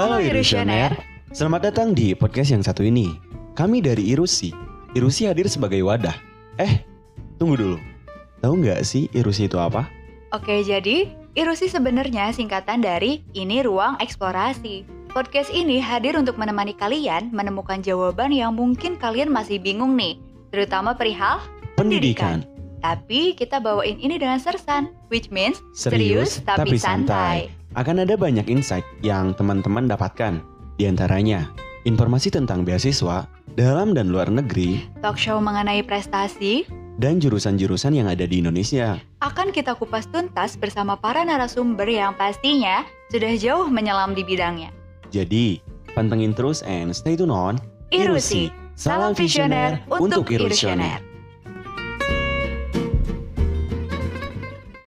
Halo Irusioner. Selamat datang di podcast yang satu ini. Kami dari Irusi. Irusi hadir sebagai wadah. Eh, tunggu dulu. Tahu nggak sih Irusi itu apa? Oke, jadi Irusi sebenarnya singkatan dari Ini Ruang Eksplorasi. Podcast ini hadir untuk menemani kalian menemukan jawaban yang mungkin kalian masih bingung nih, terutama perihal Pendidikan. Tapi kita bawain ini dengan sersan, which means Serius, tapi santai. Akan ada banyak insight yang teman-teman dapatkan. Di antaranya, informasi tentang beasiswa dalam dan luar negeri Talk show mengenai prestasi dan jurusan-jurusan yang ada di Indonesia. akan kita kupas tuntas bersama para narasumber yang pastinya sudah jauh menyelam di bidangnya. Jadi, pantengin terus and stay tune on Irusi, salam visioner untuk Irusioner.